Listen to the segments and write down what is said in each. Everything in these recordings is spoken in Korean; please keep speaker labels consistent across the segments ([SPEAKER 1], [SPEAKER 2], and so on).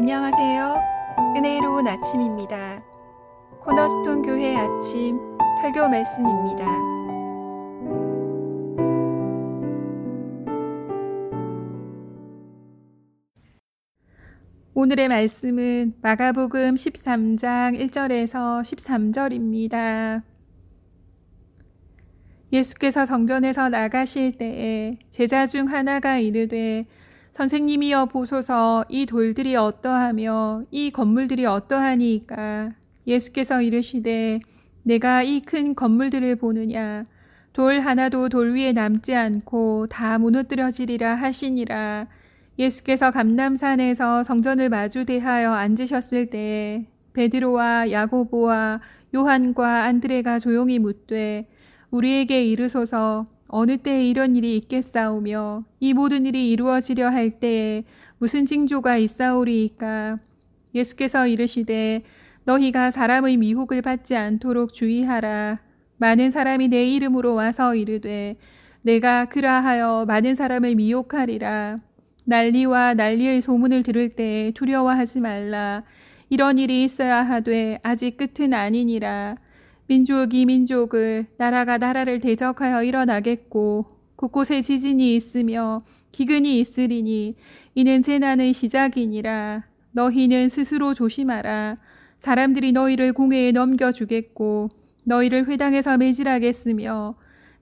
[SPEAKER 1] 안녕하세요. 은혜로운 아침입니다. 코너스톤 교회 아침 설교 말씀입니다. 오늘의 말씀은 마가복음 13장 1절에서 13절입니다. 예수께서 성전에서 나가실 때에 제자 중 하나가 이르되 선생님이여 보소서 이 돌들이 어떠하며 이 건물들이 어떠하니까? 예수께서 이르시되 내가 이 큰 건물들을 보느냐? 돌 하나도 돌 위에 남지 않고 다 무너뜨려지리라 하시니라. 예수께서 감남산에서 성전을 마주 대하여 앉으셨을 때에 베드로와 야고보와 요한과 안드레가 조용히 묻되 우리에게 이르소서 어느 때에 이런 일이 있겠사오며 이 모든 일이 이루어지려 할 때에 무슨 징조가 있사오리이까? 예수께서 이르시되 너희가 사람의 미혹을 받지 않도록 주의하라. 많은 사람이 내 이름으로 와서 이르되 내가 그라하여 많은 사람을 미혹하리라. 난리와 난리의 소문을 들을 때에 두려워하지 말라. 이런 일이 있어야 하되 아직 끝은 아니니라 민족이 민족을 나라가 나라를 대적하여 일어나겠고 곳곳에 지진이 있으며 기근이 있으리니 이는 재난의 시작이니라. 너희는 스스로 조심하라. 사람들이 너희를 공회에 넘겨주겠고 너희를 회당에서 매질하겠으며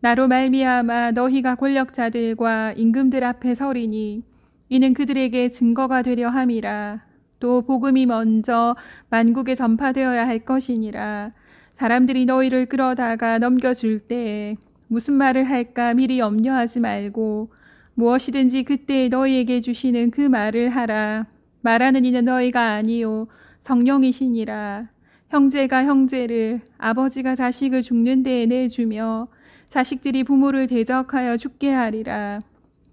[SPEAKER 1] 나로 말미암아 너희가 권력자들과 임금들 앞에 서리니 이는 그들에게 증거가 되려 함이라. 또 복음이 먼저 만국에 전파되어야 할 것이니라 사람들이 너희를 끌어다가 넘겨줄 때 무슨 말을 할까 미리 염려하지 말고 무엇이든지 그때 너희에게 주시는 그 말을 하라. 말하는 이는 너희가 아니요 성령이시니라. 형제가 형제를 아버지가 자식을 죽는 데에 내주며 자식들이 부모를 대적하여 죽게 하리라.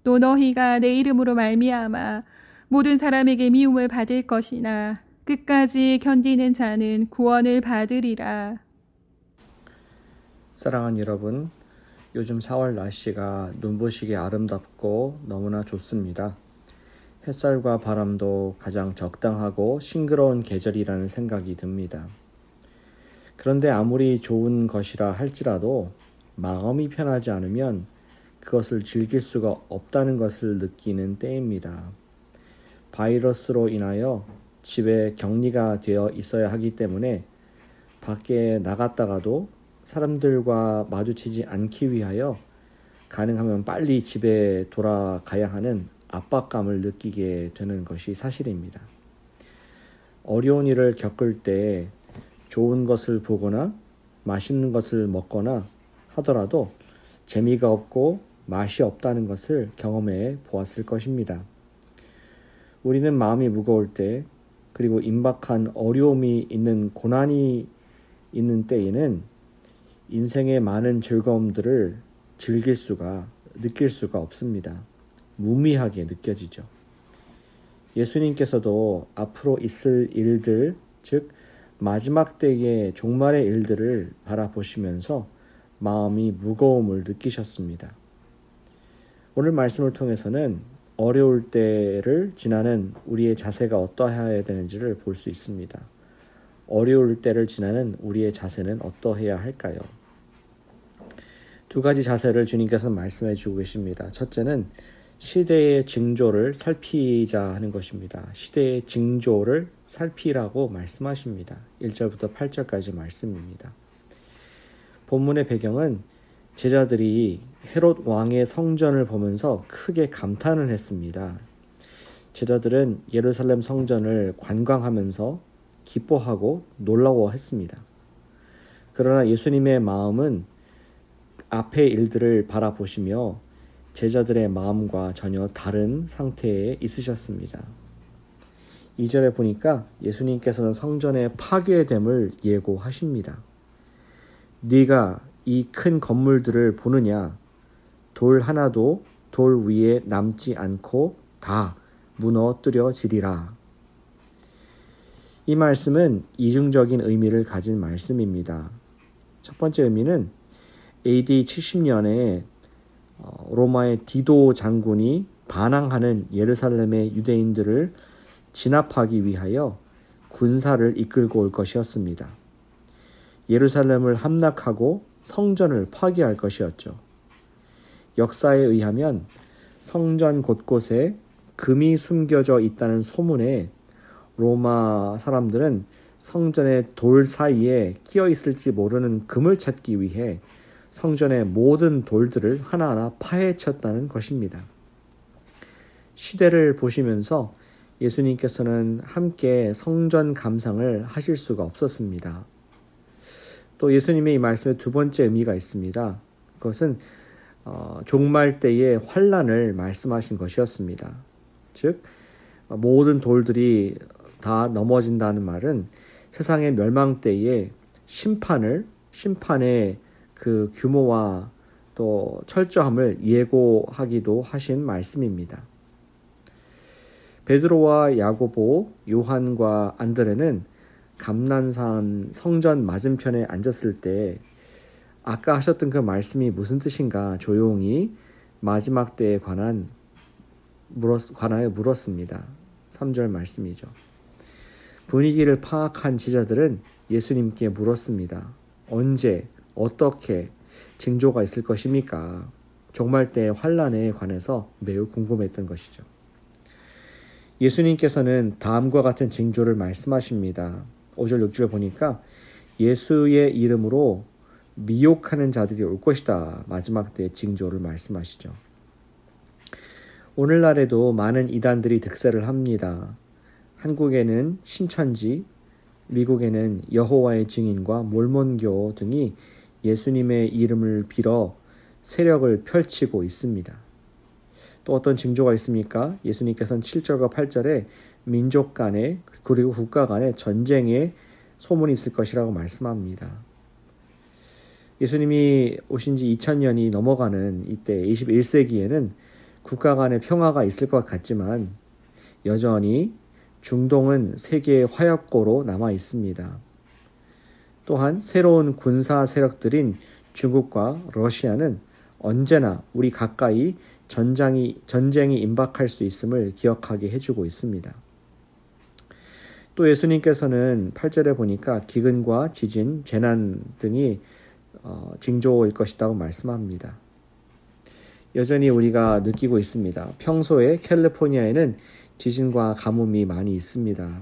[SPEAKER 1] 또 너희가 내 이름으로 말미암아 모든 사람에게 미움을 받을 것이나 끝까지 견디는 자는 구원을 받으리라.
[SPEAKER 2] 사랑하는 여러분, 요즘 4월 날씨가 눈부시게 아름답고 너무나 좋습니다. 햇살과 바람도 가장 적당하고 싱그러운 계절이라는 생각이 듭니다. 그런데 아무리 좋은 것이라 할지라도 마음이 편하지 않으면 그것을 즐길 수가 없다는 것을 느끼는 때입니다. 바이러스로 인하여 집에 격리가 되어 있어야 하기 때문에 밖에 나갔다가도 사람들과 마주치지 않기 위하여 가능하면 빨리 집에 돌아가야 하는 압박감을 느끼게 되는 것이 사실입니다. 어려운 일을 겪을 때 좋은 것을 보거나 맛있는 것을 먹거나 하더라도 재미가 없고 맛이 없다는 것을 경험해 보았을 것입니다. 우리는 마음이 무거울 때 그리고 임박한 어려움이 있는 고난이 있는 때에는 인생의 많은 즐거움들을 즐길 수가, 느낄 수가 없습니다. 무미하게 느껴지죠. 예수님께서도 앞으로 있을 일들, 즉, 마지막 때의 종말의 일들을 바라보시면서 마음이 무거움을 느끼셨습니다. 오늘 말씀을 통해서는 어려울 때를 지나는 우리의 자세가 어떠해야 되는지를 볼 수 있습니다. 어려울 때를 지나는 우리의 자세는 어떠해야 할까요? 두 가지 자세를 주님께서 말씀해 주고 계십니다. 첫째는 시대의 징조를 살피자 하는 것입니다. 시대의 징조를 살피라고 말씀하십니다. 1절부터 8절까지 말씀입니다. 본문의 배경은 제자들이 헤롯 왕의 성전을 보면서 크게 감탄을 했습니다. 제자들은 예루살렘 성전을 관광하면서 기뻐하고 놀라워했습니다. 그러나 예수님의 마음은 앞의 일들을 바라보시며 제자들의 마음과 전혀 다른 상태에 있으셨습니다. 2절에 보니까 예수님께서는 성전의 파괴됨을 예고하십니다. 네가 이 큰 건물들을 보느냐 돌 하나도 돌 위에 남지 않고 다 무너뜨려지리라. 이 말씀은 이중적인 의미를 가진 말씀입니다. 첫 번째 의미는 AD 70년에 어, 로마의 디도 장군이 반항하는 예루살렘의 유대인들을 진압하기 위하여 군사를 이끌고 올 것이었습니다. 예루살렘을 함락하고 성전을 파괴할 것이었죠. 역사에 의하면 성전 곳곳에 금이 숨겨져 있다는 소문에 로마 사람들은 성전의 돌 사이에 끼어 있을지 모르는 금을 찾기 위해 성전의 모든 돌들을 하나하나 파헤쳤다는 것입니다. 시대를 보시면서 예수님께서는 함께 성전 감상을 하실 수가 없었습니다. 또 예수님의 이 말씀에 두 번째 의미가 있습니다. 그것은 어, 종말 때의 환란을 말씀하신 것이었습니다. 즉 모든 돌들이 다 넘어진다는 말은 세상의 멸망 때에 심판을 심판의 그 규모와 또 철저함을 예고하기도 하신 말씀입니다. 베드로와 야고보, 요한과 안드레는 감난산 성전 맞은편에 앉았을 때 아까 하셨던 그 말씀이 무슨 뜻인가 조용히 마지막 때에 관한 물었, 관하여 물었습니다. 3절 말씀이죠. 분위기를 파악한 지자들은 예수님께 물었습니다. 언제, 어떻게 징조가 있을 것입니까? 종말 때의 환란에 관해서 매우 궁금했던 것이죠. 예수님께서는 다음과 같은 징조를 말씀하십니다. 5절 6절 보니까 예수의 이름으로 미혹하는 자들이 올 것이다. 마지막 때 징조를 말씀하시죠. 오늘날에도 많은 이단들이 득세를 합니다. 한국에는 신천지, 미국에는 여호와의 증인과 몰몬교 등이 예수님의 이름을 빌어 세력을 펼치고 있습니다. 또 어떤 징조가 있습니까? 예수님께서는 7절과 8절에 민족 간에 그리고 국가 간에 전쟁에 소문이 있을 것이라고 말씀합니다. 예수님이 오신 지 2000년이 넘어가는 이때 21세기에는 국가 간의 평화가 있을 것 같지만 여전히 중동은 세계의 화약고로 남아 있습니다. 또한 새로운 군사 세력들인 중국과 러시아는 언제나 우리 가까이 전장이, 전쟁이 임박할 수 있음을 기억하게 해주고 있습니다. 또 예수님께서는 8절에 보니까 기근과 지진, 재난 등이 어, 징조일 것이라고 말씀합니다. 여전히 우리가 느끼고 있습니다. 평소에 캘리포니아에는 지진과 가뭄이 많이 있습니다.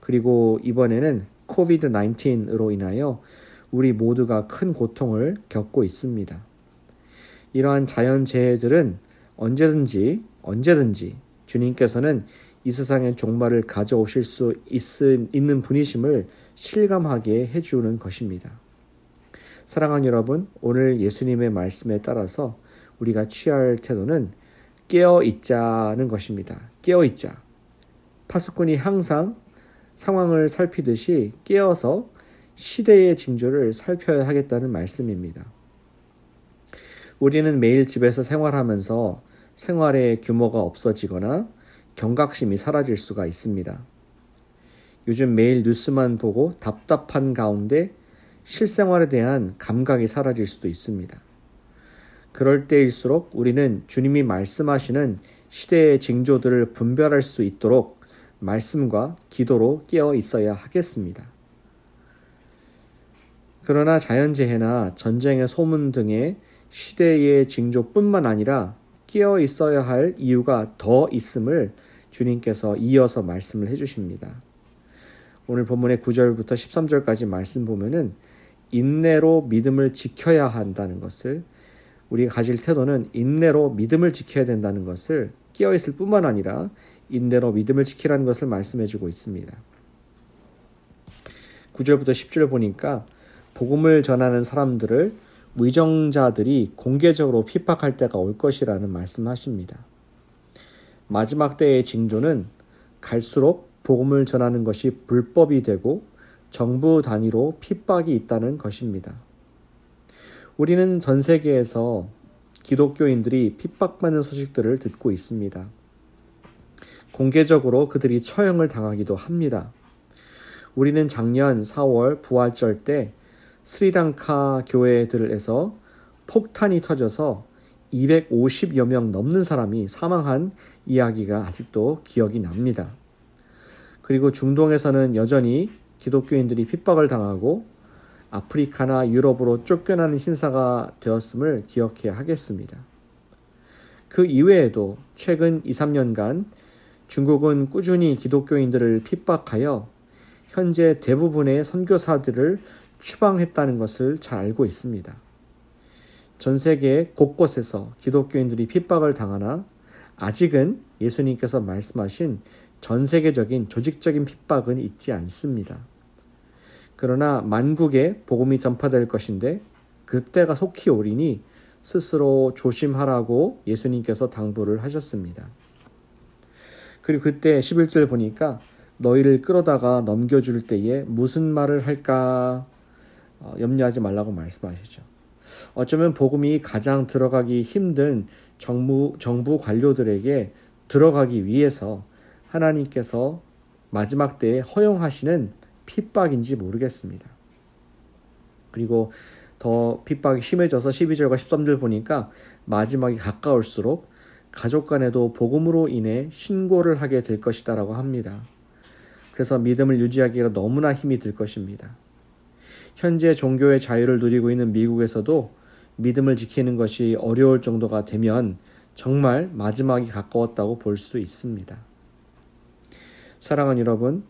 [SPEAKER 2] 그리고 이번에는 코비드 19으로 인하여 우리 모두가 큰 고통을 겪고 있습니다. 이러한 자연 재해들은 언제든지 언제든지 주님께서는 이 세상의 종말을 가져오실 수 있는 분이심을 실감하게 해주는 것입니다. 사랑하는 여러분, 오늘 예수님의 말씀에 따라서 우리가 취할 태도는 깨어 있자는 것입니다. 깨어 있자. 파수꾼이 항상 상황을 살피듯이 깨어서 시대의 징조를 살펴야 하겠다는 말씀입니다. 우리는 매일 집에서 생활하면서 생활의 규모가 없어지거나 경각심이 사라질 수가 있습니다. 요즘 매일 뉴스만 보고 답답한 가운데 실생활에 대한 감각이 사라질 수도 있습니다. 그럴 때일수록 우리는 주님이 말씀하시는 시대의 징조들을 분별할 수 있도록 말씀과 기도로 깨어 있어야 하겠습니다. 그러나 자연재해나 전쟁의 소문 등의 시대의 징조뿐만 아니라 깨어 있어야 할 이유가 더 있음을 주님께서 이어서 말씀을 해주십니다. 오늘 본문의 9절부터 13절까지 말씀 보면은 인내로 믿음을 지켜야 한다는 것을 우리가 가질 태도는 인내로 믿음을 지켜야 된다는 것을 끼어 있을 뿐만 아니라 인내로 믿음을 지키라는 것을 말씀해 주고 있습니다. 9절부터 10절 보니까 복음을 전하는 사람들을 위정자들이 공개적으로 핍박할 때가 올 것이라는 말씀하십니다. 마지막 때의 징조는 갈수록 복음을 전하는 것이 불법이 되고 정부 단위로 핍박이 있다는 것입니다. 우리는 전 세계에서 기독교인들이 핍박받는 소식들을 듣고 있습니다. 공개적으로 그들이 처형을 당하기도 합니다. 우리는 작년 4월 부활절 때 스리랑카 교회들에서 폭탄이 터져서 250여 명 넘는 사람이 사망한 이야기가 아직도 기억이 납니다. 그리고 중동에서는 여전히 기독교인들이 핍박을 당하고 아프리카나 유럽으로 쫓겨나는 신사가 되었음을 기억해야 하겠습니다. 그 이외에도 최근 2, 3년간 중국은 꾸준히 기독교인들을 핍박하여 현재 대부분의 선교사들을 추방했다는 것을 잘 알고 있습니다. 전 세계 곳곳에서 기독교인들이 핍박을 당하나 아직은 예수님께서 말씀하신 전 세계적인 조직적인 핍박은 있지 않습니다. 그러나 만국에 복음이 전파될 것인데 그때가 속히 오리니 스스로 조심하라고 예수님께서 당부를 하셨습니다. 그리고 그때 11절 보니까 너희를 끌어다가 넘겨줄 때에 무슨 말을 할까 어, 염려하지 말라고 말씀하시죠. 어쩌면 복음이 가장 들어가기 힘든 정부, 정부 관료들에게 들어가기 위해서 하나님께서 마지막 때에 허용하시는 핍박인지 모르겠습니다. 그리고 더 핍박이 심해져서 12절과 13절 보니까 마지막이 가까울수록 가족 간에도 복음으로 인해 신고를 하게 될 것이다라고 합니다. 그래서 믿음을 유지하기가 너무나 힘이 들 것입니다. 현재 종교의 자유를 누리고 있는 미국에서도 믿음을 지키는 것이 어려울 정도가 되면 정말 마지막이 가까웠다고 볼 수 있습니다. 사랑하는 여러분,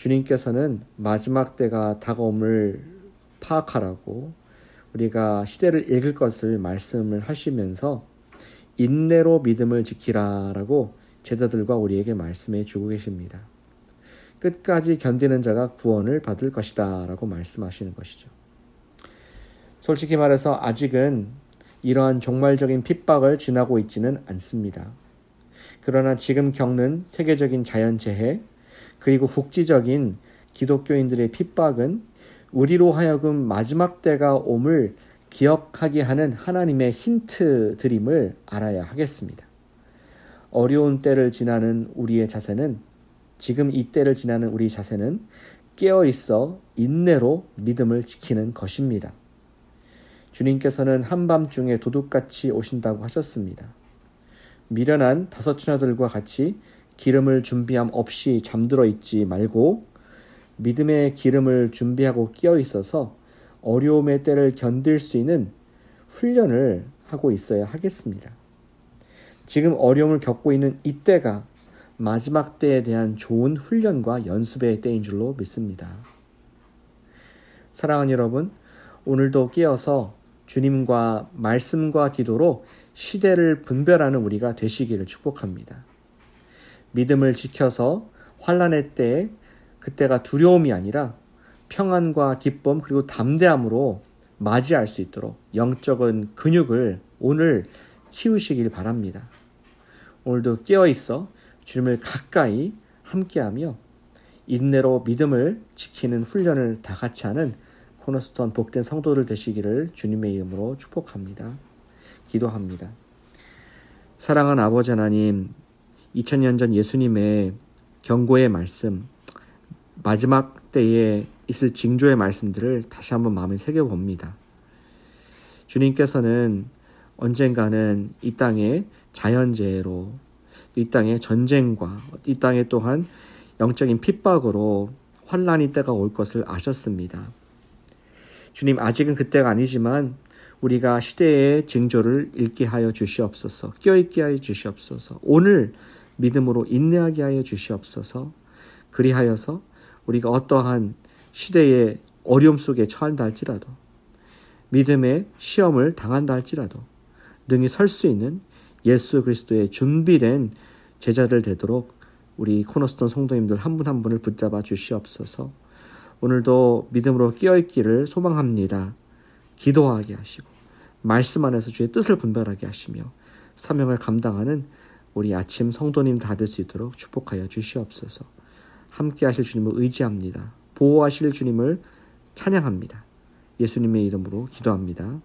[SPEAKER 2] 주님께서는 마지막 때가 다가옴을 파악하라고 우리가 시대를 읽을 것을 말씀을 하시면서 인내로 믿음을 지키라라고 제자들과 우리에게 말씀해 주고 계십니다. 끝까지 견디는 자가 구원을 받을 것이다 라고 말씀하시는 것이죠. 솔직히 말해서 아직은 이러한 종말적인 핍박을 지나고 있지는 않습니다. 그러나 지금 겪는 세계적인 자연재해 그리고 국지적인 기독교인들의 핍박은 우리로 하여금 마지막 때가 옴을 기억하게 하는 하나님의 힌트드림을 알아야 하겠습니다. 어려운 때를 지나는 우리의 자세는 지금 이 때를 지나는 우리 자세는 깨어 있어 인내로 믿음을 지키는 것입니다. 주님께서는 한밤중에 도둑같이 오신다고 하셨습니다. 미련한 다섯 처녀들과 같이 기름을 준비함 없이 잠들어 있지 말고 믿음의 기름을 준비하고 끼어 있어서 어려움의 때를 견딜 수 있는 훈련을 하고 있어야 하겠습니다. 지금 어려움을 겪고 있는 이때가 마지막 때에 대한 좋은 훈련과 연습의 때인 줄로 믿습니다. 사랑하는 여러분, 오늘도 깨어서 주님과 말씀과 기도로 시대를 분별하는 우리가 되시기를 축복합니다. 믿음을 지켜서 환란의 때에 그때가 두려움이 아니라 평안과 기쁨 그리고 담대함으로 맞이할 수 있도록 영적인 근육을 오늘 키우시길 바랍니다. 오늘도 깨어 있어 주님을 가까이 함께하며 인내로 믿음을 지키는 훈련을 다 같이 하는 코너스톤 복된 성도들 되시기를 주님의 이름으로 축복합니다. 기도합니다. 사랑하는 아버지 하나님, 2000년 전 예수님의 경고의 말씀, 마지막 때에 있을 징조의 말씀들을 다시 한번 마음에 새겨봅니다. 주님께서는 언젠가는 이 땅에 자연재해로 이 땅에 전쟁과 이 땅에 또한 영적인 핍박으로 환란이 때가 올 것을 아셨습니다. 주님 아직은 그때가 아니지만 우리가 시대의 징조를 읽게 하여 주시옵소서. 껴있게 하여 주시옵소서. 오늘 믿음으로 인내하게 하여 주시옵소서. 그리하여서 우리가 어떠한 시대의 어려움 속에 처한다 할지라도 믿음의 시험을 당한다 할지라도 능히 설 수 있는 예수 그리스도의 준비된 제자들 되도록 우리 코너스톤 성도님들 한 분한 한 분을 붙잡아 주시옵소서. 오늘도 믿음으로 끼어 있기를 소망합니다. 기도하게 하시고 말씀 안에서 주의 뜻을 분별하게 하시며 사명을 감당하는 우리 아침 성도님 다될수 있도록 축복하여 주시옵소서. 함께 하실 주님을 의지합니다. 보호하실 주님을 찬양합니다. 예수님의 이름으로 기도합니다.